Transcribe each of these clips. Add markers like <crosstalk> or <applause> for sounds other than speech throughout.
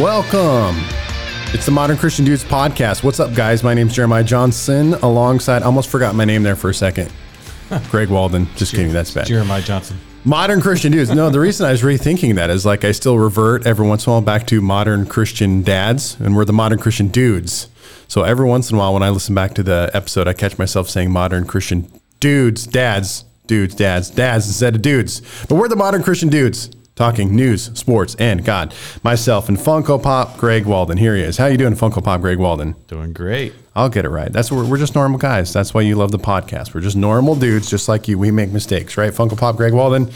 Welcome. It's the Modern Christian Dudes podcast. What's up, guys? My name's Jeremiah Johnson. Alongside, I almost forgot my name there for a second. <laughs> Greg Walden. Just kidding. That's bad. Jeremiah Johnson. Modern Christian dudes. No, the reason I was rethinking that is like I still revert every once in a while back to modern Christian dads, and we're the modern Christian dudes. So every once in a while, when I listen back to the episode, I catch myself saying modern Christian dudes, dads, dudes, dads, dads instead of dudes. But we're the modern Christian dudes talking news, sports, and God. Myself and Funko Pop Greg Walden. Here he is. How you doing, Funko Pop Greg Walden? Doing great. I'll get it right. That's what we're, we're just normal guys. That's why you love the podcast. We're just normal dudes, just like you. We make mistakes, right? Funko Pop Greg Walden.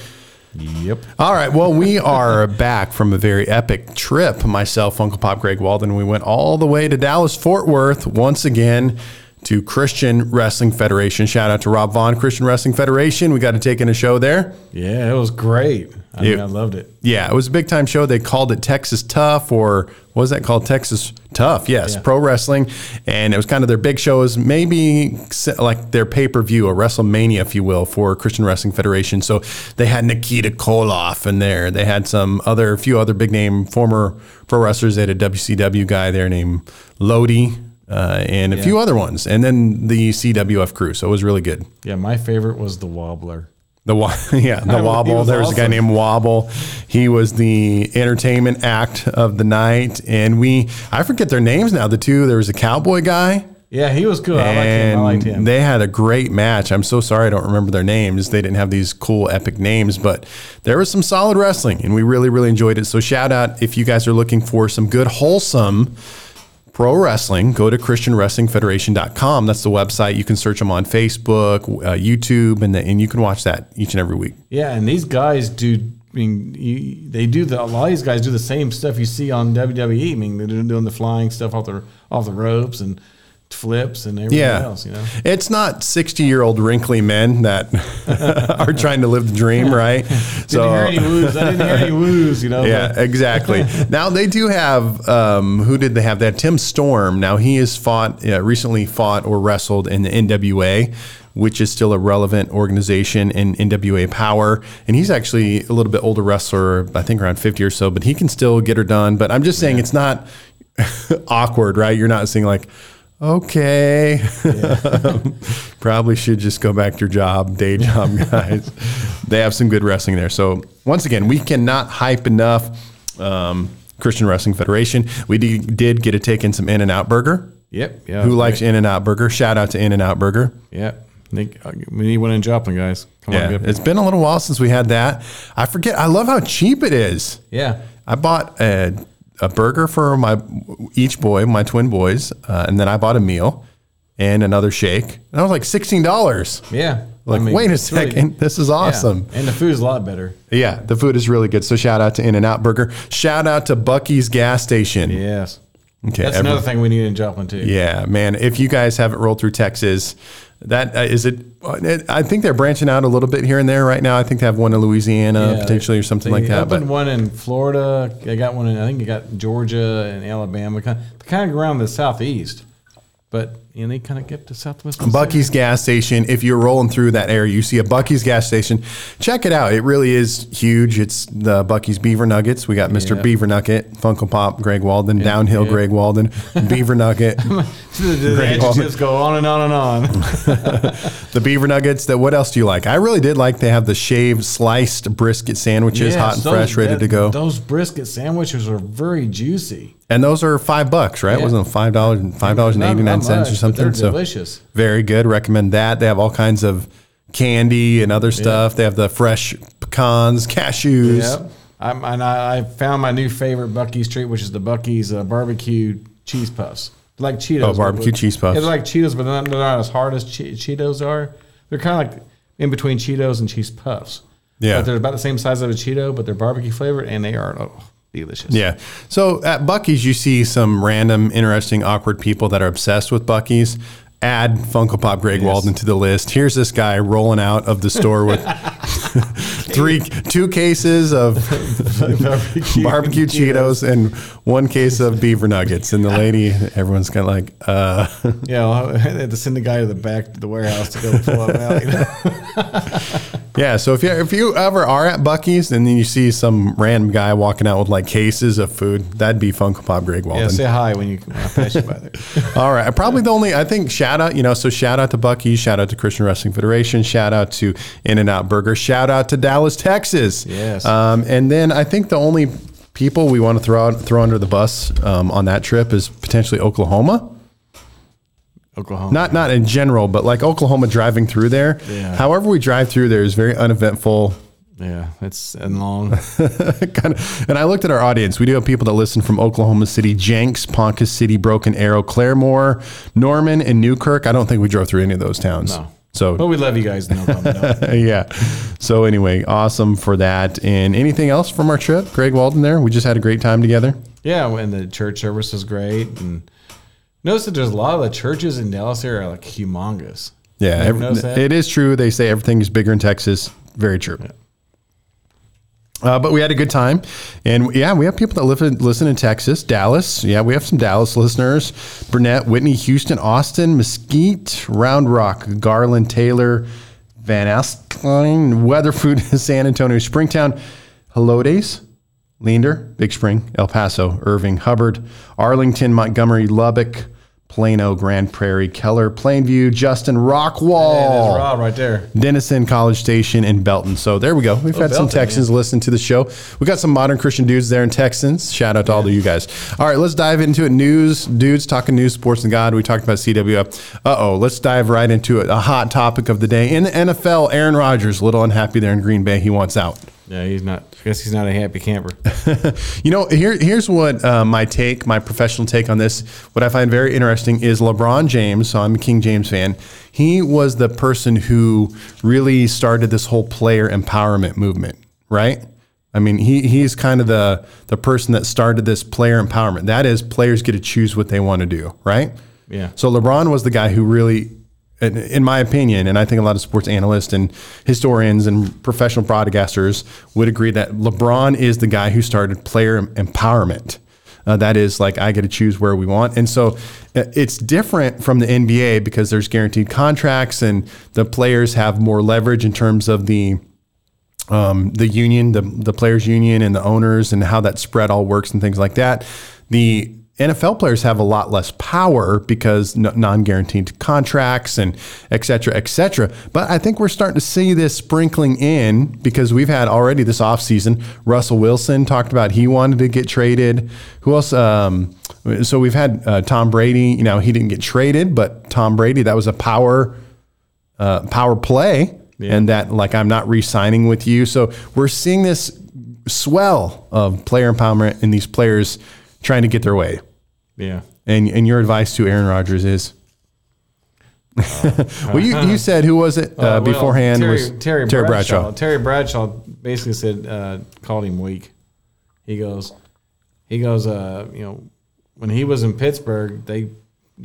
Yep. All right. Well, we are <laughs> back from a very epic trip. Myself, Funko Pop Greg Walden. We went all the way to Dallas Fort Worth once again to Christian Wrestling Federation. Shout out to Rob Vaughn, Christian Wrestling Federation. We got to take in a show there. Yeah, it was great. I mean, I loved it. Yeah, it was a big time show. They called it Texas Tough, or what was that called? Texas Tough. Yes, Yeah. pro wrestling, and it was kind of their big show, is maybe like their pay per view, a WrestleMania, if you will, for Christian Wrestling Federation. So they had Nikita Koloff in there. They had some other, a few other big name former pro wrestlers. They had a WCW guy there named Lodi. Uh, and a few other ones, and then the CWF crew. So it was really good. Yeah, my favorite was the wobbler. The wa- <laughs> yeah, the <laughs> He wobble. There was a guy named Wobble. He was the entertainment act of the night, and we I forget their names now. The two there was a cowboy guy, Yeah, he was cool. I liked him. I and liked him. they had a great match. I'm so sorry I don't remember their names. They didn't have these cool epic names, but there was some solid wrestling, and we really really enjoyed it. So shout out if you guys are looking for some good wholesome pro wrestling, go to ChristianWrestlingFederation.com. That's the website. You can search them on Facebook, uh, YouTube, and, the, and you can watch that each and every week. yeah, and these guys do. I mean, you, they do the. A lot of these guys do the same stuff you see on WWE. I mean, they're doing the flying stuff off the off the ropes and flips and everything Yeah. else. You know. It's not 60 year old wrinkly men that <laughs> are trying to live the dream, right? Didn't hear any woos. I didn't hear any woos. You know. Yeah, but- exactly. <laughs> now they do have um, who did they have? That Tim Storm. Now he has fought uh, recently fought or wrestled in the NWA, which is still a relevant organization in NWA Power, and he's actually a little bit older wrestler, I think around 50 or so, but he can still get her done. But I'm just saying it's not <laughs> awkward, right? You're not seeing like. Okay. <laughs> Probably should just go back to your job, day <laughs> job, guys. they have some good wrestling there. So, once again, we cannot hype enough um, Christian Wrestling Federation. We d- did get to take in some In and Out Burger. Yep. Yeah. Who likes In and Out Burger? Shout out to In and Out Burger. Yep. Nick, we need one in Joplin, guys. Come on. Yeah, get- it's been a little while since we had that. I forget. I love how cheap it is. yeah. I bought a, a burger for my each boy, my twin boys, uh, and then I bought a meal and another shake. And that was like sixteen dollars. Yeah. Like, I mean, wait a it's really- second, this is yeah. awesome. And the food's a lot better. Yeah, the food is really good. So shout out to In and Out Burger. Shout out to Buc-ee's gas station. Yes. Okay, That's every- another thing we need in Joplin too. Yeah, man. If you guys haven't rolled through Texas, that uh, is it. I think they're branching out a little bit here and there right now. I think they have one in Louisiana Yeah, potentially or something they like that. But one in Florida. They got one in I think you got Georgia and Alabama. Kind of, kind of around the southeast, but know they kind of get to southwest. Buc-ee's gas station. If you're rolling through that area, you see a Buc-ee's gas station. Check it out. It really is huge. It's the Buc-ee's Beaver Nuggets. We got Mr. Yeah. Beaver Nugget, Funko Pop, Greg Walden, Downhill yeah. Greg Walden, <laughs> Beaver Nugget, <laughs> the Great adjectives go on and on and on. <laughs> the Beaver Nuggets. That what else do you like? I really did like they have the shaved sliced brisket sandwiches, hot and those- fresh, ready that- to go. Those brisket sandwiches are very juicy. And those are five bucks, right? Yeah. Wasn't it five dollars and five dollars eighty nine or something? They're So delicious. very good. Recommend that. They have all kinds of candy and other stuff. They have the fresh pecans, cashews. Yep. I'm, and I, I found my new favorite Buc-ee's treat, which is the Buc-ee's uh, barbecue cheese puffs. They're like Cheetos. Oh, barbecue cheese puffs. Yeah, they're like Cheetos, but they're not, as hard as che- Cheetos are. They're kind of like in between Cheetos and cheese puffs. Yeah. But they're about the same size of a Cheeto, but they're barbecue flavored, and they are oh, delicious. Yeah. So at Buc-ee's, you see some random, interesting, awkward people that are obsessed with Buc-ee's. Add Funko Pop Greg Walden to the list. Here's this guy rolling out of the store with <laughs> three, two cases of barbecue, barbecue Cheetos and one case of beaver nuggets. And the lady, everyone's kind of like, uh, Yeah, well, <laughs> I had to send the guy to the back to the warehouse to go pull them out. You know? Yeah, so if you if you ever are at Buc-ee's and then you see some random guy walking out with like cases of food, that'd be Funko Pop Greg Walden. Yeah, say hi when you when I pass you by there. <laughs> All right, probably the only I think shout out, you know, so shout out to Buc-ee's, shout out to Christian Wrestling Federation, shout out to In and Out Burger, shout out to Dallas, Texas. Yes. Um, and then I think the only people we want to throw out, throw under the bus um, on that trip is potentially Oklahoma. Oklahoma. Not not in general, but like Oklahoma driving through there. Yeah. However, we drive through there is very uneventful. yeah, it's and <laughs> long. kind of, and I looked at our audience. We do have people that listen from Oklahoma City, Jenks, Ponca City, Broken Arrow, Claremore, Norman, and Newkirk. I don't think we drove through any of those towns. No. So But we love you guys. No <laughs> yeah. So anyway, awesome for that. And anything else from our trip, Greg Walden? There, we just had a great time together. Yeah, and the church service was great. And notice that there's a lot of the churches in Dallas area are like humongous. Yeah, every- it is true. They say everything is bigger in Texas. Very true. Uh, but we had a good time, and yeah, we have people that live in, listen in Texas, Dallas. Yeah, we have some Dallas listeners: Burnet, Whitney, Houston, Austin, Mesquite, Round Rock, Garland, Taylor, Van Alstyne, Weatherford, <laughs> San Antonio, Springtown, Helotes, Leander, Big Spring, El Paso, Irving, Hubbard, Arlington, Montgomery, Lubbock, Plano, Grand Prairie, Keller, Plainview, Justin, Rockwall. Yeah, there's Rob right there. Denison, College Station, and Belton. So there we go. We've had some Belton, Texans listen to the show. We got some modern Christian dudes there in Texans. Shout out to all of you guys. All right, let's dive into it. News, dudes talking news, sports, and God. We talked about CWF. Uh oh, let's dive right into it. A hot topic of the day in the NFL. Aaron Rodgers, a little unhappy there in Green Bay. He wants out. Yeah, he's not. I guess he's not a happy camper. <laughs> You know, here, here's what uh, my take, my professional take on this. What I find very interesting is LeBron James. So I'm a King James fan. He was the person who really started this whole player empowerment movement, right? I mean, he he's kind of the the person that started this player empowerment. That is, players get to choose what they want to do, right? Yeah. So LeBron was the guy who really, in, my opinion, and I think a lot of sports analysts and historians and professional broadcasters would agree that LeBron is the guy who started player empowerment. Uh, that is like I get to choose where we want, and so uh, it's different from the NBA because there's guaranteed contracts and the players have more leverage in terms of the um, the union, the the players union, and the owners, and how that spread all works and things like that. The NFL players have a lot less power because non-guaranteed contracts and et cetera, et cetera. But I think we're starting to see this sprinkling in because we've had already this offseason. Russell Wilson talked about he wanted to get traded. Who else? Um, so we've had uh, Tom Brady. You know, he didn't get traded, but Tom Brady, that was a power uh, power play and that like I'm not re-signing with you. So we're seeing this swell of player empowerment and these players trying to get their way. Yeah. And and your advice to Aaron Rodgers is <laughs> well, you, you <laughs> said who was it uh, Uh, well, beforehand Terry, was Terry, Terry Bradshaw. Bradshaw. Terry Bradshaw basically said uh, called him weak. He goes, he goes. Uh, you know, when he was in Pittsburgh, they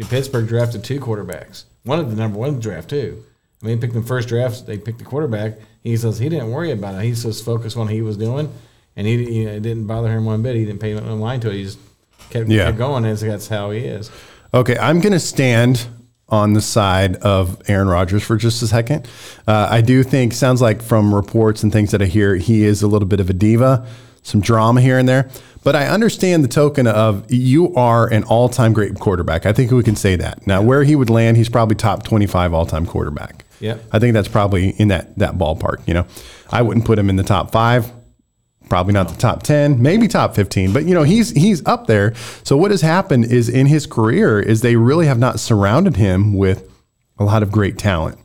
Pittsburgh drafted two quarterbacks. One of the number one draft too. I mean, they picked the first draft. They picked the quarterback. He says he didn't worry about it. He just focused on what he was doing, and he you know, it didn't bother him one bit. He didn't pay no mind to it. He just kept, Yeah. kept going, and that's how he is. Okay, I'm going to stand on the side of Aaron Rodgers for just a second. Uh, I do think, sounds like from reports and things that I hear, he is a little bit of a diva, some drama here and there. But I understand the token of you are an all time great quarterback. I think we can say that. Now, where he would land, he's probably top 25 all time quarterback. Yep. I think that's probably in that, that ballpark. You know, I wouldn't put him in the top five. Probably not the top 10, maybe top 15, but you know, he's he's up there. So what has happened is in his career is they really have not surrounded him with a lot of great talent.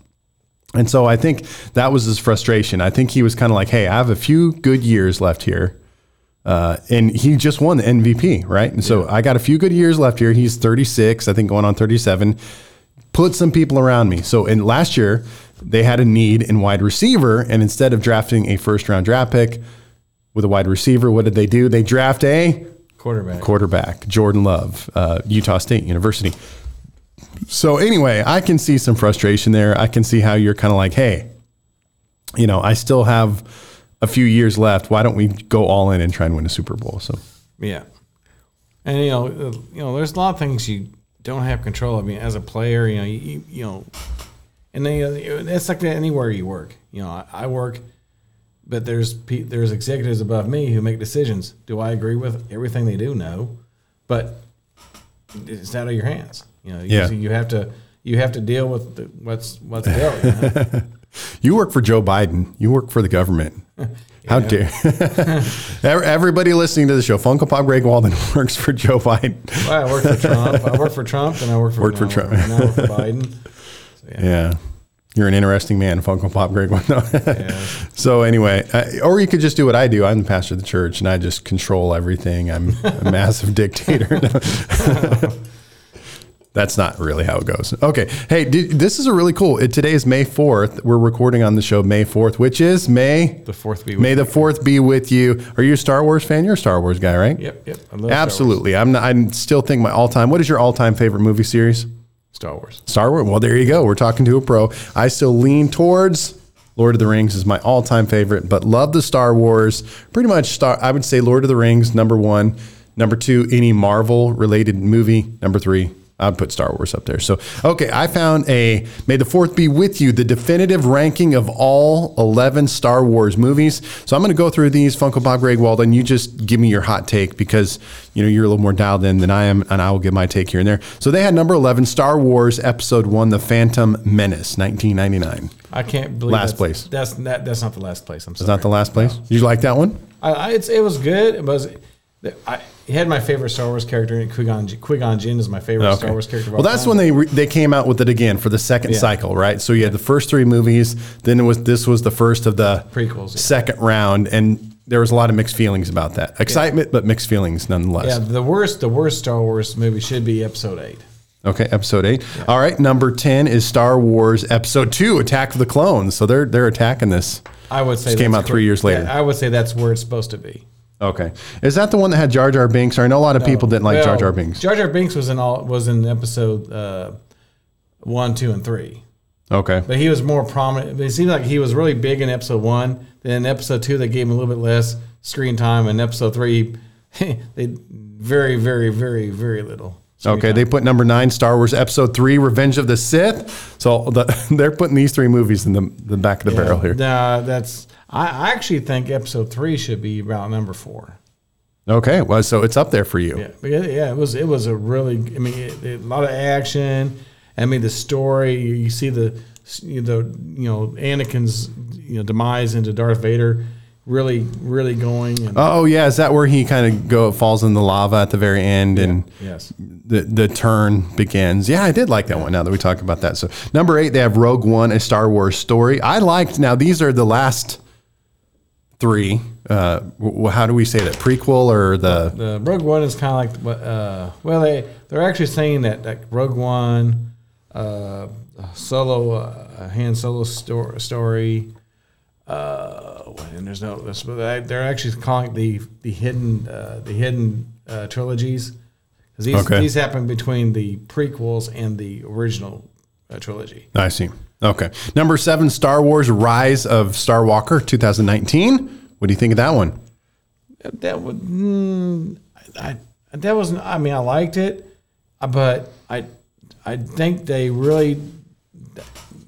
And so I think that was his frustration. I think he was kind of like, "Hey, I have a few good years left here." Uh, and he just won the MVP, right? And so I got a few good years left here. He's 36, I think going on 37. Put some people around me. So in last year, they had a need in wide receiver, and instead of drafting a first round draft pick with a wide receiver, what did they do? They draft a Quarterback. quarterback, Jordan Love, uh, Utah State University. So anyway, I can see some frustration there. I can see how you're kind of like, hey, you know, I still have a few years left. Why don't we go all in and try and win a Super Bowl? So Yeah, and you know, uh, you know, there's a lot of things you don't have control. of. I mean, as a player, you know, you, you know, and they, it's like that anywhere you work. You know, I, I work, but there's pe- there's executives above me who make decisions. Do I agree with everything they do? No, but it's out of your hands. You know, Yeah. you have to you have to deal with the, what's what's dealt. You know? <laughs> You work for Joe Biden. You work for the government. <laughs> How dare <laughs> everybody listening to the show? Funko Pop Greg Walden works for Joe Biden. well, I work for Trump. I work for Trump, and I work for Worked for Trump. now I work for Biden. So, yeah. Yeah. You're an interesting man, Funko Pop Greg <laughs> Yeah. So anyway, uh, or you could just do what I do. I'm the pastor of the church, and I just control everything. I'm a <laughs> massive dictator. <laughs> That's not really how it goes. Okay. Hey, did, this is a really cool. It, today is May 4th. We're recording on the show May 4th, which is May. The fourth be May the 4th be with you. Are you a Star Wars fan? You're a Star Wars guy, right? Yep, yep. I love Star Wars. Absolutely. I'm not, I still think my all-time. What is your all-time favorite movie series? Star Wars. Star Wars. Well, there you go. We're talking to a pro. I still lean towards Lord of the Rings is my all-time favorite, but love the Star Wars. Pretty much Star. I would say Lord of the Rings number one. Number two, any Marvel related movie. Number three, I'd put Star Wars up there. So, okay, I found a May the Fourth be with you, the definitive ranking of all eleven Star Wars movies. So I'm going to go through these. Funko Pop Greg Walden, you just give me your hot take because you know you're a little more dialed in than I am, and I will give my take here and there. So they had number eleven, Star Wars Episode One, The Phantom Menace, 1999. I can't believe Last that's, place. That's that, that's not the last place. I'm sorry. Is not the last place? You like that one? I, I, it's, it was good. It was. I he had my favorite Star Wars character. Qui Gon Qui Gon Jinn is my favorite oh, Star Wars character. Well, that's time. when they re- they came out with it again for the second Yeah. cycle, right? So you had the first three movies, then it was this was the first of the Prequels, yeah. second round, and there was a lot of mixed feelings about that. Excitement, but mixed feelings nonetheless. Yeah, the worst the worst Star Wars movie should be Episode Eight. Okay, episode eight. All right, number ten is Star Wars Episode Two: Attack of the Clones. So they're they're attacking this. I would say Just came out three years later. yeah, I would say that's where it's supposed to be. Okay, is that the one that had Jar Jar Binks? Or I know a lot of people didn't like Jar Well, Jar Binks. Jar Jar Binks was in all was in episode uh, one, two, and three. Okay, But he was more prominent. It seemed like he was really big in episode one. Then in episode two, they gave him a little bit less screen time. And episode three, <laughs> they very, very, very, very little. screen Okay, time. they put number nine, Star Wars Episode Three: Revenge of the Sith. So the, <laughs> they're putting these three movies in the, the back of the barrel here. Nah, that's. I, I actually think episode three should be about number four. Okay, well, so it's up there for you. Yeah, it, yeah, it was. It was a really. I mean, it, it- a lot of action. I mean, the story. You, you see the, you know, you know, Anakin's you know demise into Darth Vader, really, really going. And, Oh yeah, is that where he kind of go falls in the lava at the very end and yes. the the turn begins? Yeah, I did like that one. Now that we talk about that, so number eight, they have Rogue One, a Star Wars story. I liked. Now these are the last three. Uh, w- how do we say that? Prequel or the? The Rogue One is kind of like. Uh, well, they they're actually saying that like Rogue One, uh, Solo, uh, Han Solo sto- story. Uh, and there's no. That's, they're actually calling it the the hidden uh, the hidden uh, trilogies because these Okay. these happen between the prequels and the original uh, trilogy. I see. Okay, number seven, Star Wars: Rise of Skywalker, 2019. What do you think of that one? That would mm, I, I that wasn't. I mean, I liked it, uh, but I I think they really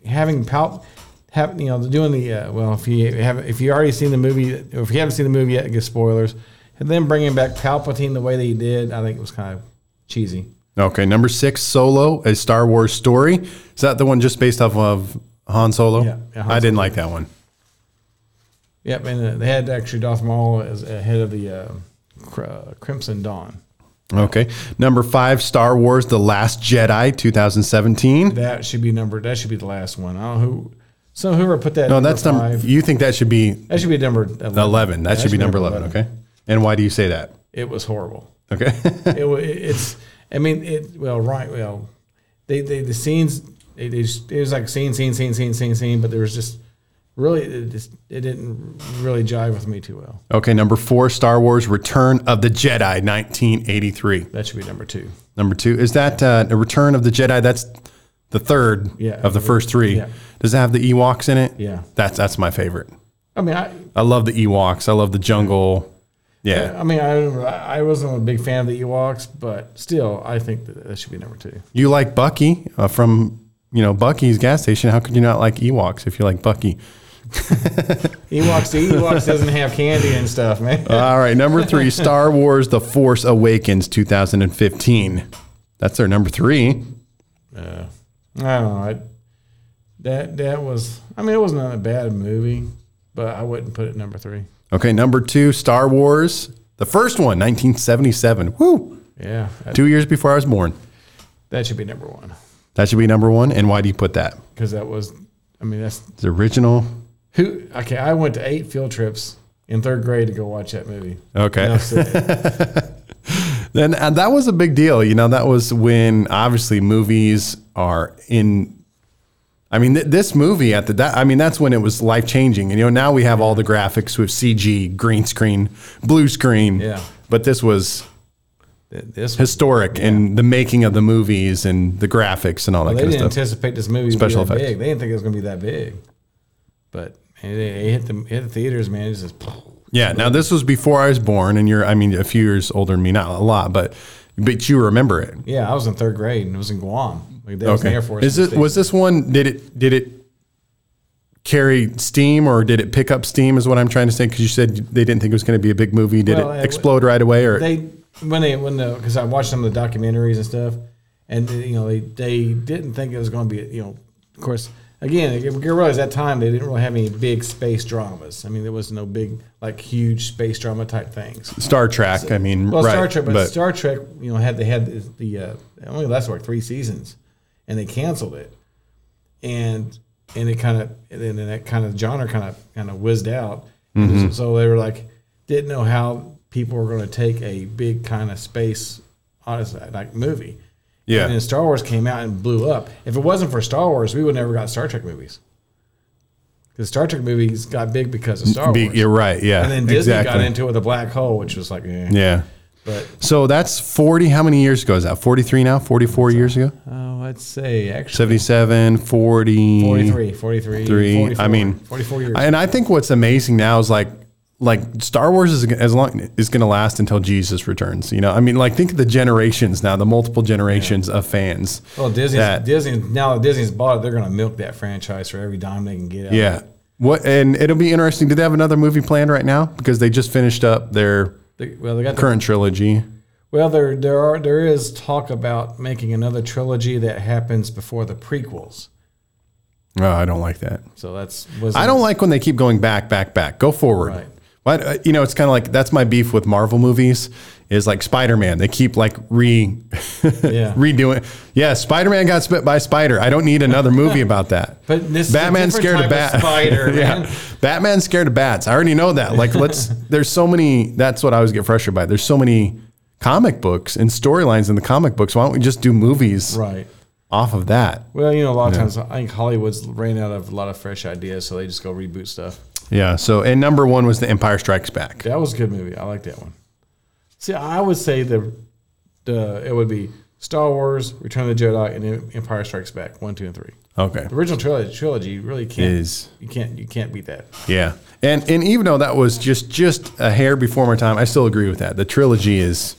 having Pal have you know doing the uh, well if you have if you already seen the movie if you haven't seen the movie yet, guess spoilers. And then bringing back Palpatine the way they did, I think it was kind of cheesy. Okay, number six, Solo, a Star Wars story. Is that the one just based off of Han Solo? Yeah, yeah, Han I didn't Solo. like that one. Yep, and uh, they had actually Darth Maul as a head of the uh, Cr- uh, Crimson Dawn. Okay, number five, Star Wars: The Last Jedi, 2017. That should be number. That should be the last one. I don't know who. So whoever put that. No, number that's number. five, You think that should be That should be number 11. 11? That should be number 11. Okay. And why do you say that? It was horrible. Okay. <laughs> it, it's, I mean, it, well, right, well, they, they the scenes, they, they just, it was like scene, scene, scene, scene, scene, scene, but there was just really, it just, it didn't really jive with me too well. okay, number four, Star Wars: Return of the Jedi, 1983. That should be number two. Number two is that uh, the Return of the Jedi. That's the third Yeah. of the first three. Yeah. Does it have the Ewoks in it? Yeah. That's that's my favorite. I mean, I, I love the Ewoks. I love the jungle. Yeah. I mean, I, I wasn't a big fan of the Ewoks, but still, I think that, that should be number two. You like Buc-ee uh, from you know, Buc-ee's gas station. How could you not like Ewoks if you like Bucky? <laughs> Ewoks, the Ewoks doesn't have candy and stuff, man. All right, number three, Star Wars: The Force Awakens, 2015. That's their number three. Uh, I don't know. I, that that was. I mean, it wasn't a bad movie, but I wouldn't put it number three. Okay, number two, Star Wars, the first one, 1977. Woo! Yeah, that, Two years before I was born. that should be number one That should be number one. And why do you put that? because that was. I mean, that's The original. who. Okay, I went to eight field trips in third grade to go watch that movie. Okay. Enough <laughs> said. Then uh, that was a big deal. You know, that was when obviously movies are in. I mean, th- this movie at the. That, I mean, that's when it was life changing. And you know, now we have all the graphics with CG, green screen, blue screen. Yeah. But this was Th- this was, historic in the making of the movies and the graphics and all that they kind didn't of stuff. anticipate this movie Special effects. big. They didn't think it was going to be that big, but it, it hit the hit the theaters, man. It's just Yeah. Now this was before I was born, and you're. I mean, a few years older than me, not a lot, but but you remember it. yeah. I was in third grade and it was in Guam. Like, that was Air Force. Is it was this one? Did it did it carry steam or did it pick up steam? Is what I'm trying to say because you said they didn't think it was going to be a big movie. Did Well, it it- explode right away or? they when they when the because I watched some of the documentaries and stuff, and you know they they didn't think it was going to be you know of course again you realize that time they didn't really have any big space dramas. I mean there was no big like huge space drama type things. Star Trek. I mean, Well, right, Star Trek, but, Star Trek, you know, had they had the, the uh, only lasted like three seasons, and they canceled it, and and it kind of and then that kind of genre kind of kind of whizzed out. Mm-hmm. So they were like didn't know how people were going to take a big kind of space honest like movie. Yeah. And then Star Wars came out and blew up. If it wasn't for Star Wars, we would never got Star Trek movies. Because Star Trek movies got big because of Star Be- Wars. you're right. Yeah, and then Disney exactly. got into it with a black hole, which was like, eh. Yeah. But So that's 40. How many years ago is that? 43 now? 44 years ago? Oh, I'd say actually 77, 40. 43, 43, Three. 44, I mean, 44 years. And I think what's amazing now is like, like Star Wars is as long is going to last until Jesus returns. You know, I mean, like think of the generations now, the multiple generations of fans. well, Disney, that- Disney now that Disney's bought it, they're going to milk that franchise for every dime they can get out. Yeah. What and it'll be interesting. Do they have another movie planned right now? Because they just finished up their They, well, they got the, current trilogy. well, there there are there is talk about making another trilogy that happens before the prequels. Oh, I don't like that. So that's was I don't like when they keep going back, back, back. Go forward. Right. Why, uh, you know, it's kind of like that's my beef with Marvel movies. Is like Spider Man. They keep like re <laughs> Yeah. redoing. Yeah, Spider Man got spit by a spider. I don't need another movie about that. <laughs> But this is a scared of type bat. of <laughs> spider, yeah, man. Batman's scared of bats. I already know that. Like, let's. there's so many. That's what I always get frustrated by. There's so many comic books and storylines in the comic books. Why don't we just do movies right. off of that? Well, you know, a lot of times I think Hollywood's ran out of a lot of fresh ideas, so they just go reboot stuff. Yeah. So, and number one was The Empire Strikes Back. That was a good movie. I like that one. See, I would say the the it would be Star Wars, Return of the Jedi, and Empire Strikes Back. One, two, and three. Okay. The original trilogy, trilogy really can't. Is you can't you can't beat that. Yeah, and and even though that was just just a hair before my time, I still agree with that. The trilogy is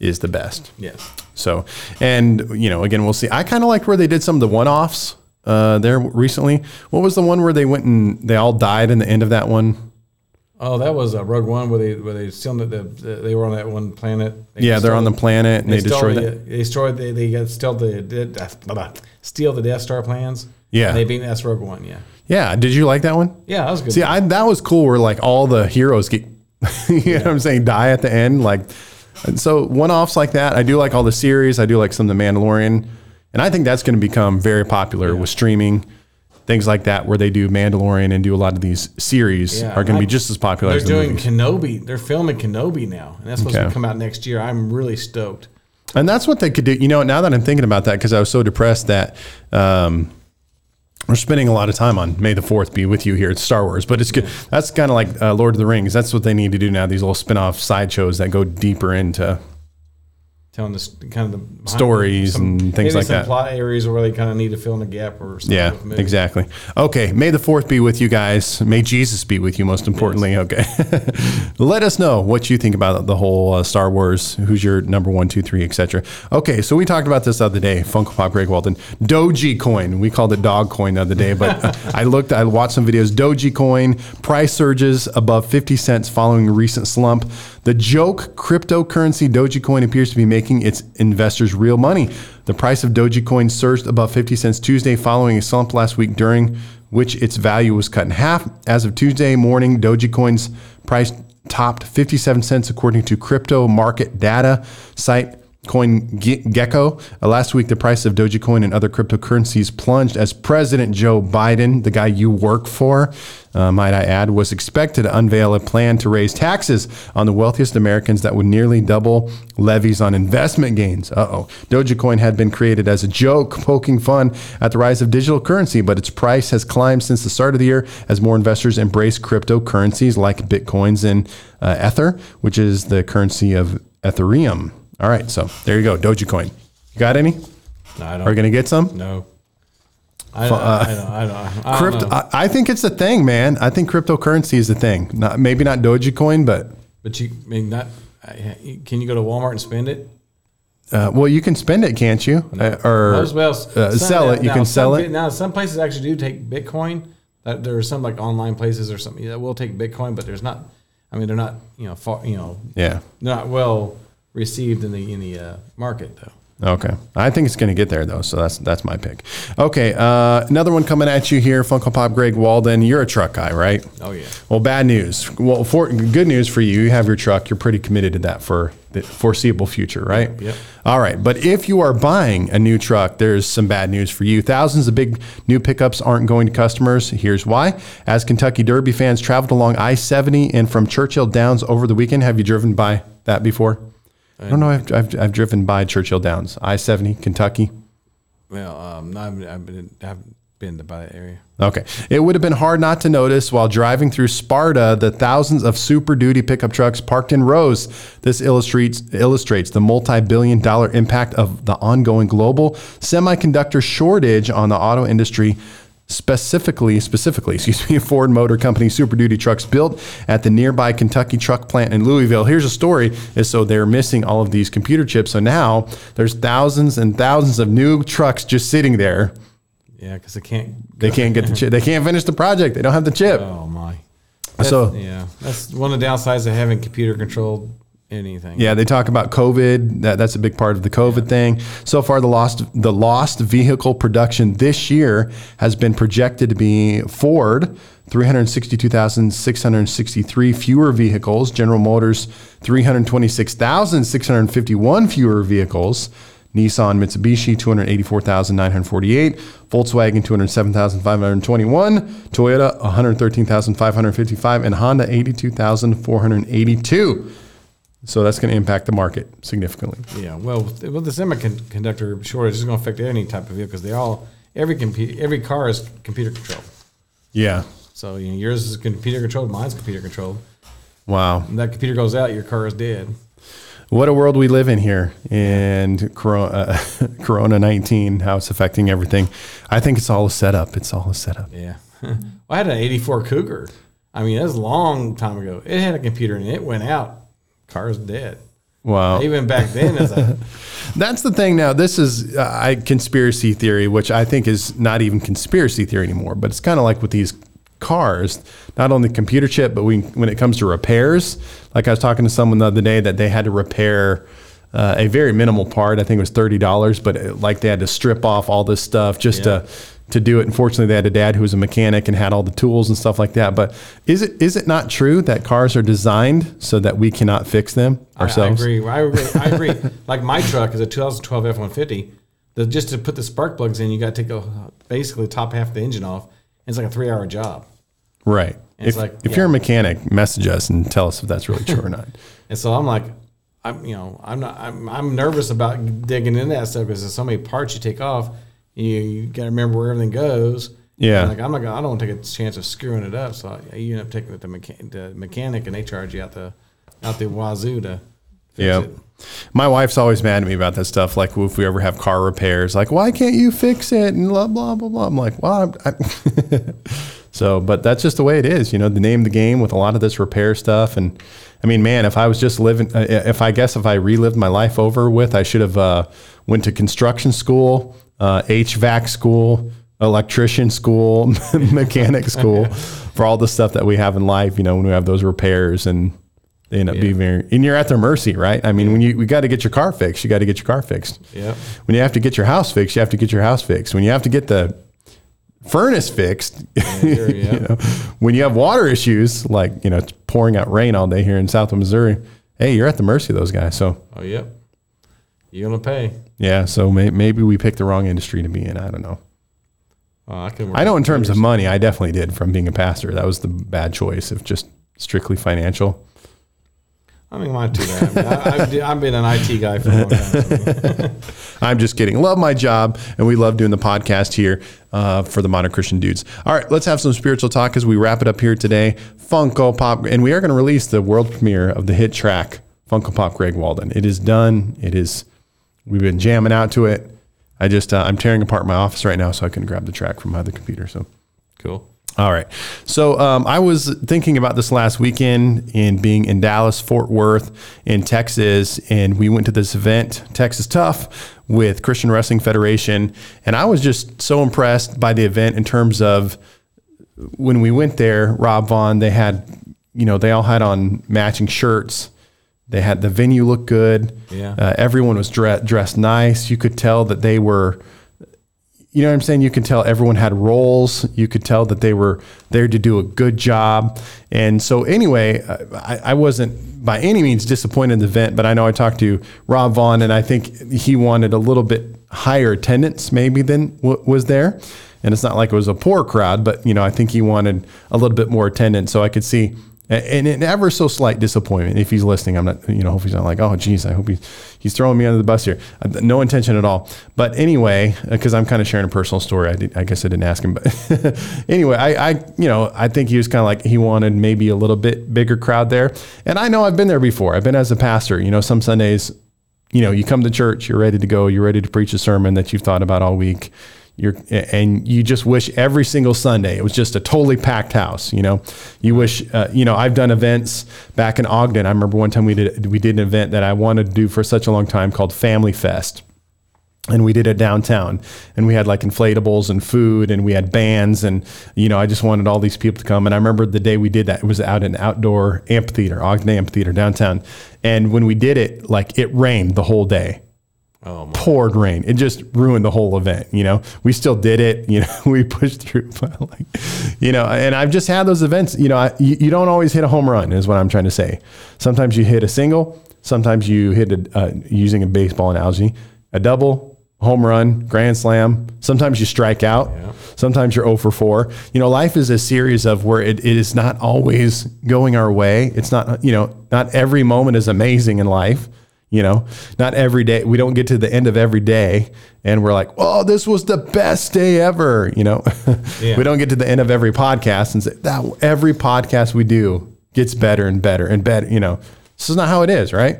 is the best. Yes. So, and you know, again, we'll see. I kind of liked where they did some of the one offs uh, there recently. What was the one where they went and they all died in the end of that one? Oh, that was uh, Rogue One, where they where they still the, the, they were on that one planet. They Yeah, they're on the planet and they, stole destroyed the, it. They destroyed. They, they got steal the steal the Death Star plans. Yeah. And they beat that's Rogue One. Yeah. Yeah, did you like that one? Yeah, that was good. See, I, that was cool. Where like all the heroes get, <laughs> you know what I'm saying, die at the end. Like, and so one offs like that. I do like all the series. I do like some of the Mandalorian, and I think that's going to become very popular with streaming, things like that, where they do Mandalorian and do a lot of these series Yeah, are going to be just as popular as They're as the doing movies. Kenobi. They're filming Kenobi now, and that's supposed Okay. to come out next year. I'm really stoked. And that's what they could do. You know, now that I'm thinking about that, because I was so depressed that um, we're spending a lot of time on May the Fourth be with you here at Star Wars, but it's good. That's kind of like uh, Lord of the Rings. That's what they need to do now. These little spin-off sideshows that go deeper into telling this kind of the Stories and things like that. maybe like some that. plot areas where they kind of need to fill in the gap or something. Yeah, with the movie. exactly. Okay, may the fourth be with you guys. May Jesus be with you, most importantly. Okay. <laughs> Let us know what you think about the whole uh, Star Wars. Who's your number one, two, three, etc. Okay, so we talked about this the other day. Funko Pop Greg Walden, Doji Coin. We called it Dog Coin the other day, but uh, <laughs> I looked, I watched some videos. Dogecoin price surges above 50 cents following a recent slump. The joke cryptocurrency Dogecoin appears to be making its investors real money. The price of Dogecoin surged above 50 cents Tuesday following a slump last week during which its value was cut in half. As of Tuesday morning, Dogecoin's price topped 57 cents according to crypto market data site CoinGecko. Uh, last week, the price of Dogecoin and other cryptocurrencies plunged as President Joe Biden, the guy you work for, uh, might I add, was expected to unveil a plan to raise taxes on the wealthiest Americans that would nearly double levies on investment gains. Uh oh. Dogecoin had been created as a joke, poking fun at the rise of digital currency, but its price has climbed since the start of the year as more investors embrace cryptocurrencies like Bitcoins and uh, Ether, which is the currency of Ethereum. All right, so there you go, Dogecoin. You got any? No, I Are you gonna get some? No. I don't, I don't, I don't, I don't Crypto. I, I think it's a thing, man. I think cryptocurrency is a thing. Not maybe not Dogecoin, but But you, I mean, not. Can you go to Walmart and spend it? uh, well, you can spend it, can't you? Uh, or well, uh, some- sell it. You can sell it. Now, some places actually do take Bitcoin. That there are some like online places or something that will take Bitcoin, but there's not. I mean, they're not. You know, far, you know, Yeah. not well received in the in the uh, market though. Okay, I think it's going to get there though, so that's that's my pick. Okay, uh, another one coming at you here, Funko Pop Greg Walden. You're a truck guy, right? Oh yeah. Well, bad news. Well, for good news for you, you have your truck. You're pretty committed to that for the foreseeable future, right? Yep. All right, but if you are buying a new truck, there's some bad news for you. Thousands of big new pickups aren't going to customers. Here's why. As Kentucky Derby fans traveled along I-70 and from Churchill Downs over the weekend, have you driven by that before? I don't know. I've, I've, I've driven by Churchill Downs, I-70, Kentucky. Well, um, I've, I've been I've been to by that area. Okay. It would have been hard not to notice while driving through Sparta the thousands of Super Duty pickup trucks parked in rows. This illustrates illustrates the multi-billion dollar impact of the ongoing global semiconductor shortage on the auto industry. Specifically, specifically, excuse me, <laughs> Ford Motor Company Super Duty trucks built at the nearby Kentucky truck plant in Louisville. Here's a story: is so they're missing all of these computer chips. So now there's thousands and thousands of new trucks just sitting there Yeah, because they can't. they can't get the chip. They can't finish the project. They don't have the chip. Oh my. So- yeah, that's one of the downsides of having computer controlled anything. Yeah, they talk about COVID. That, that's a big part of the COVID thing. So far, the lost the lost vehicle production this year has been projected to be Ford. 362,663 fewer vehicles. General Motors, 326,651 fewer vehicles. Nissan, Mitsubishi, 284,948. Volkswagen, 207,521. Toyota, 113,555. And Honda, 82,482. So that's going to impact the market significantly. Yeah, well, with the semiconductor shortage is going to affect any type of vehicle because they all every compu- every car is computer controlled. Yeah. So you know, yours is computer controlled, mine's computer controlled. Wow. When that computer goes out, your car is dead. What a world we live in here and Corona, uh, <laughs> Corona 19, how it's affecting everything. I think it's all a setup. It's all a setup. Yeah, <laughs> well, I had an '84 Cougar. I mean, that was a long time ago. It had a computer and it went out. Car's dead. Wow. Even back then, it's like, <laughs> That's the thing now. This is uh, I, conspiracy theory, which I think is not even conspiracy theory anymore, but it's kind of like with these cars, not only computer chip, but we, when it comes to repairs, like I was talking to someone the other day that they had to repair uh, a very minimal part. I think it was $30, but it, like they had to strip off all this stuff just to, to do it. Unfortunately, they had a dad who was a mechanic and had all the tools and stuff like that. But is it, is it not true that cars are designed so that we cannot fix them I, I ourselves? agree. I agree. I agree. <laughs> like my truck is a 2012 F-150. The, just to put the spark plugs in, you got to take a, basically top half of the engine off. and It's like a three-hour job. Right. It's If, like- if yeah. you're a mechanic, message us and tell us if that's really true or not. <laughs> And so I'm like, I'm you know I'm not I'm, I'm nervous about digging into that stuff because there's so many parts you take off. You, you got to remember where everything goes. Yeah. And like I'm not gonna, I don't want to take a chance of screwing it up. So I, you end up taking it to mecha- the mechanic and they charge you out the out the wazoo to Yeah. it. My wife's always mad at me about that stuff. Like if we ever have car repairs, like why can't you fix it and blah blah blah blah. I'm like, well, I'm, I <laughs> so, but that's just the way it is. You know, the name of the game with a lot of this repair stuff. And I mean, man, if I was just living, uh, if I guess if I relived my life over with, I should have uh, went to construction school, uh, HVAC school, electrician school, <laughs> mechanic school, <laughs> for all the stuff that we have in life. You know, when we have those repairs and they end up being very, and you're at their mercy, right? I mean, when you we got to get your car fixed, you got to get your car fixed. Yep. When you have to get your house fixed, you have to get your house fixed. When you have to get the furnace fixed, sure, <laughs> you know, when you have water issues, like you know, it's pouring out rain all day here in South of Missouri, hey, you're at the mercy of those guys. So Oh, yep. You're gonna pay. yeah, so may, maybe we picked the wrong industry to be in. I don't know. Oh, I can. I know in terms of money, I definitely did from being a pastor. That was the bad choice of just strictly financial. I mean, mine too. Bad. I mean, I, I've, I've been an IT guy for a long time. so- <laughs> I'm just kidding. Love my job, and we love doing the podcast here uh, for the Modern Christian Dudes. All right, let's have some spiritual talk as we wrap it up here today. Funko Pop, and we are going to release the world premiere of the hit track Funko Pop Greg Walden. It is done. It is. We've been jamming out to it. I just uh, I'm tearing apart my office right now, so I can grab the track from my other computer. So. cool. All right. So um, I was thinking about this last weekend in being in Dallas, Fort Worth, in Texas, and we went to this event, Texas Tough, with Christian Wrestling Federation, and I was just so impressed by the event in terms of when we went there. Rob Vaughn, they had, you know, they all had on matching shirts. They had the venue looked good. Yeah. Uh, everyone was dre- dressed nice. You could tell that they were you know what I'm saying? You could tell everyone had roles. You could tell that they were there to do a good job. And so, anyway, I, I wasn't by any means disappointed in the event, but I know I talked to Rob Vaughn, and I think he wanted a little bit higher attendance maybe than what was there. And it's not like it was a poor crowd, but you know, I think he wanted a little bit more attendance. So I could see and an ever so slight disappointment if he's listening. I'm not, you know, hope he's not like, oh, geez, I hope he's he's throwing me under the bus here. Uh, No intention at all. But anyway, because I'm kind of sharing a personal story, I, did, I guess I didn't ask him. But <laughs> anyway, I, I, you know, I think he was kind of like he wanted maybe a little bit bigger crowd there. And I know I've been there before. I've been as a pastor. You know, some Sundays, you know, you come to church, you're ready to go, you're ready to preach a sermon that you've thought about all week. You're, and you just wish every single Sunday it was just a totally packed house. You know, you wish. Uh, you know, I've done events back in Ogden. I remember one time we did we did an event that I wanted to do for such a long time called Family Fest and we did it downtown and we had like inflatables and food and we had bands and you know i just wanted all these people to come and i remember the day we did that it was out in outdoor amphitheater ogden amphitheater downtown and when we did it like it rained the whole day Oh poured rain. It just ruined the whole event you know? We still did it you know? <laughs> We pushed through <laughs> but like you know and i've just had those events. You know I, you, you don't always hit a home run is what i'm trying to say. Sometimes you hit a single sometimes you hit a uh, using a baseball analogy a double home run grand slam. Sometimes you strike out. Yeah. sometimes you're 0 for 4 you know life is a series of where it, it is not always going our way. It's not you know not every moment is amazing in life you know, not every day. We don't get to the end of every day and we're like, oh, this was the best day ever. You know, <laughs> Yeah. we don't get to the end of every podcast and say that every podcast we do gets better and better and better. You know, this is not how it is, right?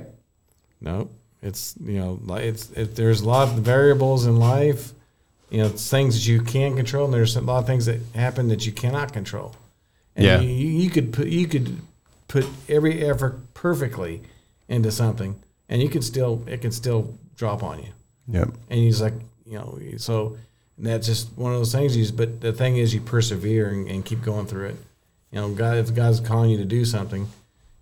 No, it's you know, like it's it, there's a lot of variables in life. You know, it's things that you can control, and there's a lot of things that happen that you cannot control. And Yeah. you, you could put you could put every effort perfectly into something, and you can still it can still drop on you. Yep. And he's like, you know, so that's just one of those things. But the thing is, you persevere and, and keep going through it. You know, God, if God's calling you to do something,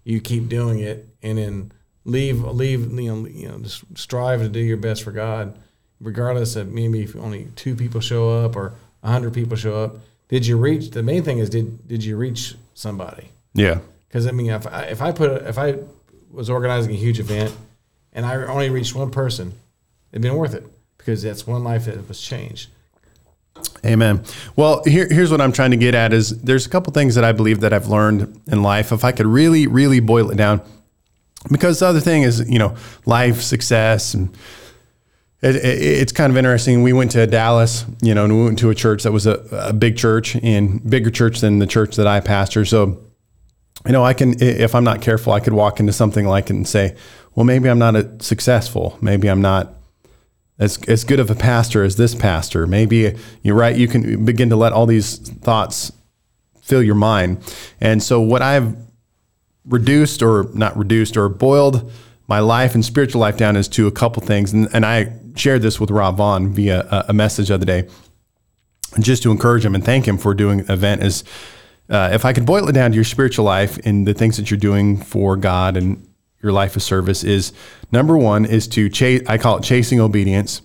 you keep doing it, and then leave, leave, you know, you know, just strive to do your best for God, regardless of maybe if only two people show up or a hundred people show up. Did you reach? The main thing is, did did you reach somebody? Yeah. Because I mean, if I, if I put if I was organizing a huge event and I only reached one person, it'd been worth it because that's one life that was changed. Amen. Well, here, here's what I'm trying to get at is there's a couple things that I believe that I've learned in life. If I could really, really boil it down, because the other thing is, you know, life, success, and it, it, it's kind of interesting. We went to Dallas, you know, and we went to a church that was a, a big church and bigger church than the church that I pastor. So, you know, I can, if I'm not careful, I could walk into something like it and say, well, maybe I'm not a successful. Maybe I'm not as, as good of a pastor as this pastor. Maybe you're right. You can begin to let all these thoughts fill your mind. And so, what I've reduced or not reduced or boiled my life and spiritual life down is to a couple things. And, and I shared this with Rob Vaughn via a, a message the other day, just to encourage him and thank him for doing the event. Is uh, if I could boil it down to your spiritual life and the things that you're doing for God and your life of service is number one is to chase. I call it chasing obedience,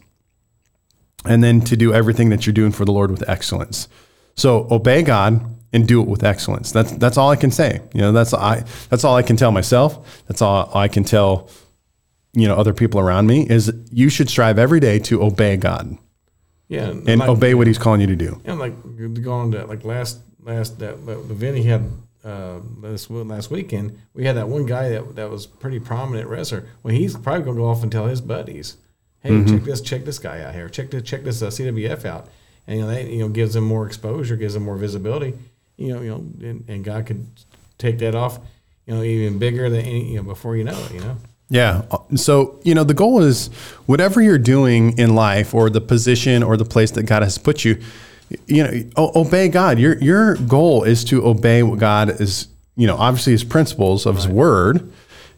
and then to do everything that you're doing for the Lord with excellence. So obey God and do it with excellence. That's that's all I can say. You know, that's I that's all I can tell myself. That's all I can tell you know other people around me is you should strive every day to obey God. Yeah, and like, obey what He's calling you to do. And like going to like last last that the event he had uh, this last weekend, we had that one guy that that was pretty prominent wrestler. Well, he's probably gonna go off and tell his buddies, "Hey, mm-hmm. check this, check this guy out here. Check this, check this uh, CWF out." And you know, that you know gives them more exposure, gives them more visibility you know, you know, and, and God could take that off, you know, even bigger than any, you know, before you know it, you know. Yeah. So, you know, the goal is whatever you're doing in life or the position or the place that God has put you, you know, obey God. Your your goal is to obey what God is, you know, obviously his principles of right. his word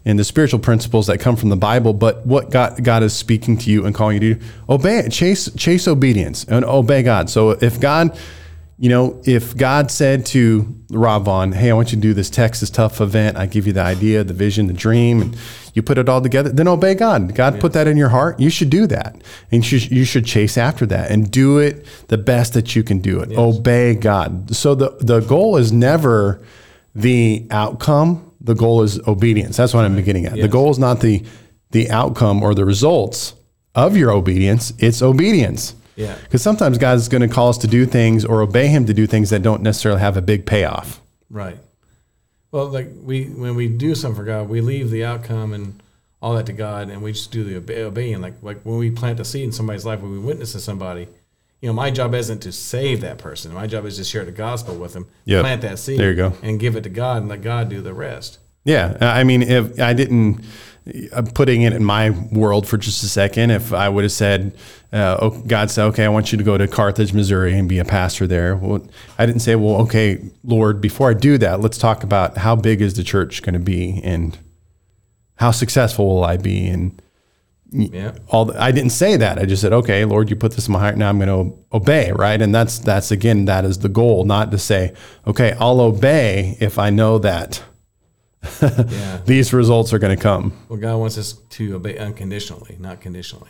and the spiritual principles that come from the Bible, but what God God is speaking to you and calling you to do, obey it. Chase chase obedience and obey God. So if God you know, if God said to Rob Vaughn, "Hey, I want you to do this Texas Tough event. I give you the idea, the vision, the dream, and you put it all together," then obey God. God yes. put that in your heart. You should do that, and you should, you should chase after that and do it the best that you can do it. Yes. Obey God. So the the goal is never the outcome. The goal is obedience. That's what I'm beginning at. Yes. The goal is not the the outcome or the results of your obedience. It's obedience. Yeah. Because sometimes God's going to call us to do things or obey Him to do things that don't necessarily have a big payoff. Right. Well, like we when we do something for God, we leave the outcome and all that to God, and we just do the obey, obeying. Like like when we plant a seed in somebody's life, when we witness to somebody, you know, my job isn't to save that person. My job is to share the gospel with them, yep. plant that seed, there you go, and give it to God, and let God do the rest. Yeah, I mean, if I didn't I'm putting it in my world for just a second. If I would have said, uh, oh, God said, okay, I want you to go to Carthage, Missouri and be a pastor there. Well, I didn't say, well, okay, Lord, before I do that, let's talk about how big is the church going to be and how successful will I be? And yeah. all the, I didn't say that. I just said, okay, Lord, you put this in my heart. Now I'm going to obey. Right. And that's, that's again, that is the goal, not to say, okay, I'll obey if I know that yeah. <laughs> these results are going to come. Well, God wants us to obey unconditionally, not conditionally.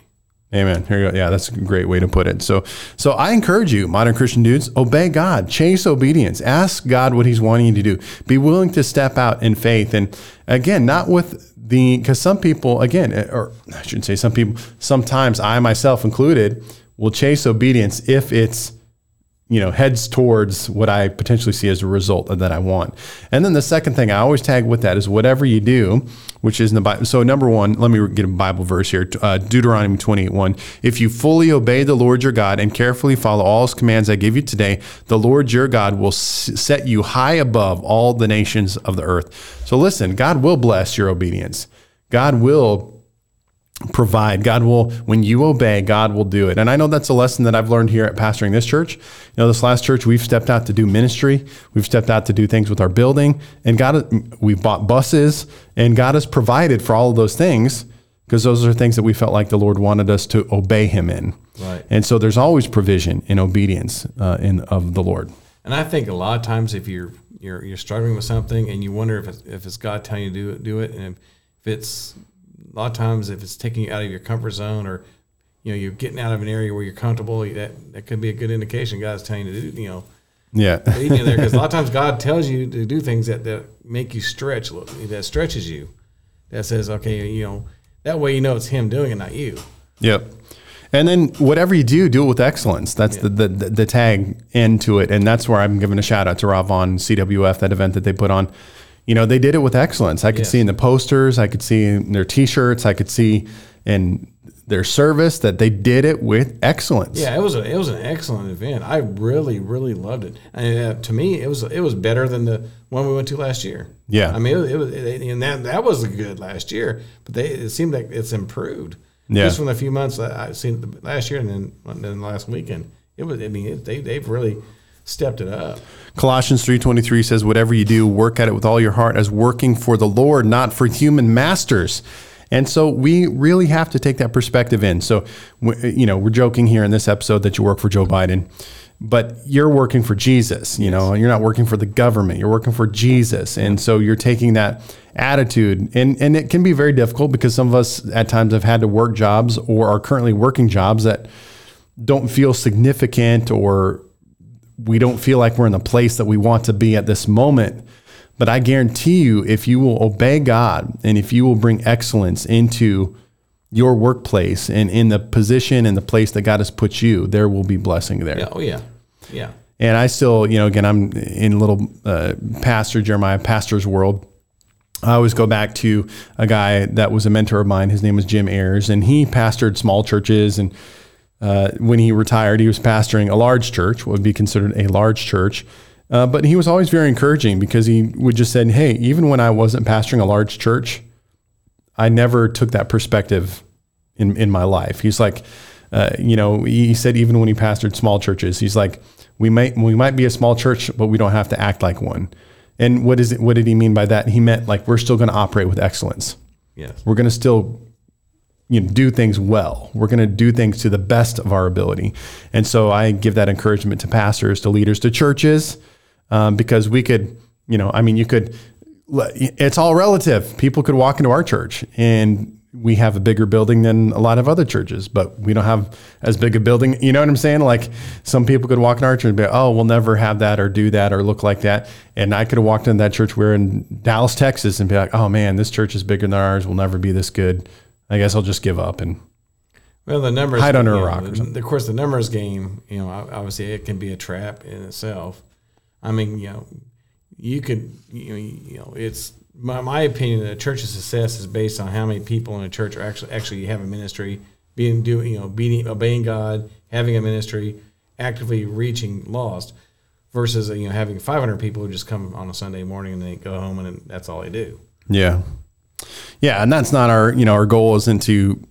Amen. Here you go. Yeah, that's a great way to put it. So, so I encourage you, modern Christian dudes, obey God, chase obedience, ask God what He's wanting you to do. Be willing to step out in faith, and again, not with the because some people, again, eh, or I shouldn't say some people. Sometimes I myself included will chase obedience if it's you know, heads towards what I potentially see as a result that I want. And then the second thing I always tag with that is whatever you do, which is in the Bible. So number one, let me get a Bible verse here, uh, Deuteronomy 28, 1. If you fully obey the Lord your God and carefully follow all his commands I give you today, the Lord your God will s- set you high above all the nations of the earth. So listen, God will bless your obedience. God will provide. God will, when you obey, God will do it. And I know that's a lesson that I've learned here at pastoring this church. You know, this last church, we've stepped out to do ministry. We've stepped out to do things with our building and God, we've bought buses and God has provided for all of those things because those are things that we felt like the Lord wanted us to obey him in. Right. And so there's always provision in obedience uh, in of the Lord. And I think a lot of times if you're, you're, you're struggling with something and you wonder if it's, if it's God telling you to do it, do it. And if it's a lot of times if it's taking you out of your comfort zone or you know you're getting out of an area where you're comfortable that that could be a good indication god's telling you to do you know yeah. leading you there. Because a lot of times god <laughs> tells you to do things that, that make you stretch that stretches you that says okay you know that way you know it's him doing it not you. Yep. And then whatever you do, do it with excellence. That's yeah. the, the, the tag into it, and that's where I'm giving a shout out to Rob on CWF that event that they put on you know, they did it with excellence. I could yes. see in the posters, I could see in their T-shirts, I could see in their service that they did it with excellence. Yeah, it was a, it was an excellent event. I really really loved it. And uh, to me, it was it was better than the one we went to last year. Yeah. I mean, it it was it, and that that was a good last year, but they it seemed like it's improved. Yeah. Just from the few months that I've seen last year and then and then last weekend, it was. I mean, it, they they've really stepped it up. Colossians 3:23 says whatever you do work at it with all your heart as working for the Lord not for human masters. And so we really have to take that perspective in. So you know, we're joking here in this episode that you work for Joe Biden, but you're working for Jesus, you know, you're not working for the government, you're working for Jesus. And so you're taking that attitude and and it can be very difficult because some of us at times have had to work jobs or are currently working jobs that don't feel significant or we don't feel like we're in the place that we want to be at this moment. But I guarantee you, if you will obey God and if you will bring excellence into your workplace and in the position and the place that God has put you, there will be blessing there. Yeah. Oh yeah. Yeah. And I still, you know, again, I'm in little uh, pastor Jeremiah pastor's world. I always go back to a guy that was a mentor of mine. His name was Jim Ayers, and he pastored small churches. And uh, when he retired, he was pastoring a large church, what would be considered a large church. Uh, but he was always very encouraging because he would just say, "Hey, even when I wasn't pastoring a large church, I never took that perspective in in my life." He's like, uh, you know, he said even when he pastored small churches, he's like, "We might we might be a small church, but we don't have to act like one." And what is it? What did he mean by that? He meant like we're still going to operate with excellence. Yes. We're going to still you know, do things well. We're going to do things to the best of our ability. And so I give that encouragement to pastors, to leaders, to churches, um, because we could, you know, I mean, you could, it's all relative. People could walk into our church and we have a bigger building than a lot of other churches, but we don't have as big a building. You know what I'm saying? Like some people could walk in our church and be, oh, we'll never have that or do that or look like that. And I could have walked into that church. We're in Dallas, Texas, and be like, oh man, this church is bigger than ours. We'll never be this good. I guess I'll just give up and Well, the numbers Hide under a you know, rock or the- something. Of course, the numbers game. You know, obviously, it can be a trap in itself. I mean, you know, you could, you know, you know it's my, my opinion that a church's success is based on how many people in a church are actually actually have a ministry, being doing, you know, being obeying God, having a ministry, actively reaching lost, versus you know having 500 people who just come on a Sunday morning and they go home and that's all they do. Yeah. Yeah, and that's not our, you know, our goal isn't to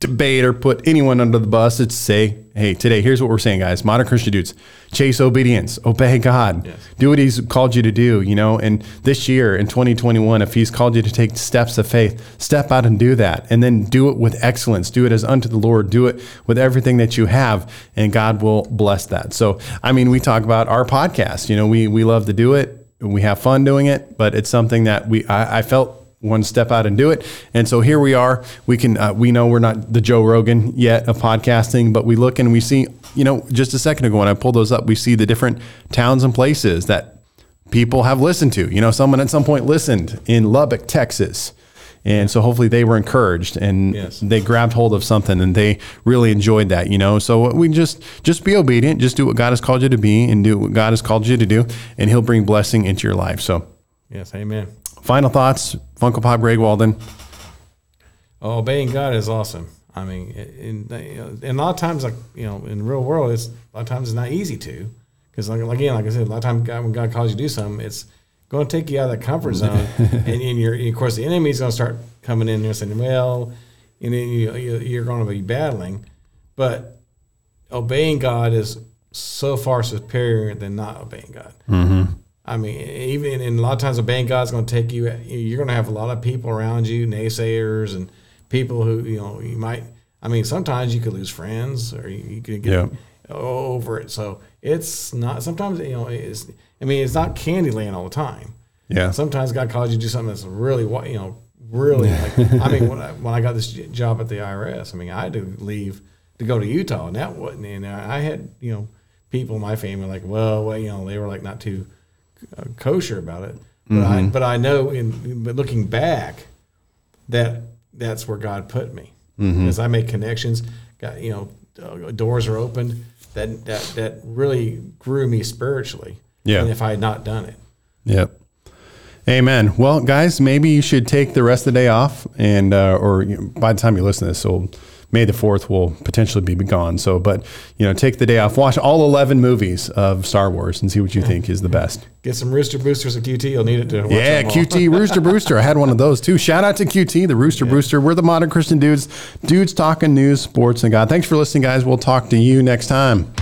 debate or put anyone under the bus. It's to say, hey, today, here's what we're saying, guys. Modern Christian dudes, chase obedience, obey God, Yes. do what He's called you to do, you know. And this year in 2021, if He's called you to take steps of faith, step out and do that. And then do it with excellence, do it as unto the Lord, do it with everything that you have, and God will bless that. So, I mean, we talk about our podcast, you know, we, we love to do it, we have fun doing it, but it's something that we, I, I felt one step out and do it. And so here we are. We can uh, we know we're not the Joe Rogan yet of podcasting, but we look and we see, you know, just a second ago when I pulled those up, we see the different towns and places that people have listened to. You know, someone at some point listened in Lubbock, Texas. And so hopefully they were encouraged and Yes. they grabbed hold of something and they really enjoyed that, you know. So we just just be obedient, just do what God has called you to be and do what God has called you to do, and he'll bring blessing into your life. So Yes, Amen. Final thoughts, Funko Pop Greg Walden. Oh, obeying God is awesome. I mean, in, a lot of times, like you know, in the real world, it's a lot of times it's not easy to, because like again, like I said, a lot of times God, when God calls you to do something, it's going to take you out of that comfort zone, <laughs> and, and you're, and of course, the enemy's going to start coming in there saying, well, and then you, you- you're going to be battling, but obeying God is so far superior than not obeying God. Mm-hmm. I mean, even and a lot of times, obeying God's going to take you. You're going to have a lot of people around you, naysayers, and people who you know you might. I mean, sometimes you could lose friends, or you, could get Yeah. over it. So it's not. Sometimes you know, it's. I mean, it's not candy land all the time. Yeah. Sometimes God calls you to do something that's really, you know, really. Like, <laughs> I mean, when I, when I got this job at the IRS, I mean, I had to leave to go to Utah, and that wasn't. And I had you know people in my family like, well, well, you know, they were like not too kosher about it. But I but I know in but looking back that that's where God put me as I make connections. Got you know uh, doors are opened. That that that really grew me spiritually. Yeah. And if I had not done it, Yep. Amen. Well, guys, maybe you should take the rest of the day off, and uh, or you know, by the time you listen to this, so May the fourth will potentially be gone. So, but you know, take the day off, watch all eleven movies of Star Wars, and see what you think is the best. Get some Rooster Boosters at QT. You'll need it to watch Yeah. QT <laughs> Rooster Brewster. I had one of those too. Shout out to QT, the Rooster Brewster. We're the modern Christian dudes, dudes talking news, sports, and God. Thanks for listening, guys. We'll talk to you next time.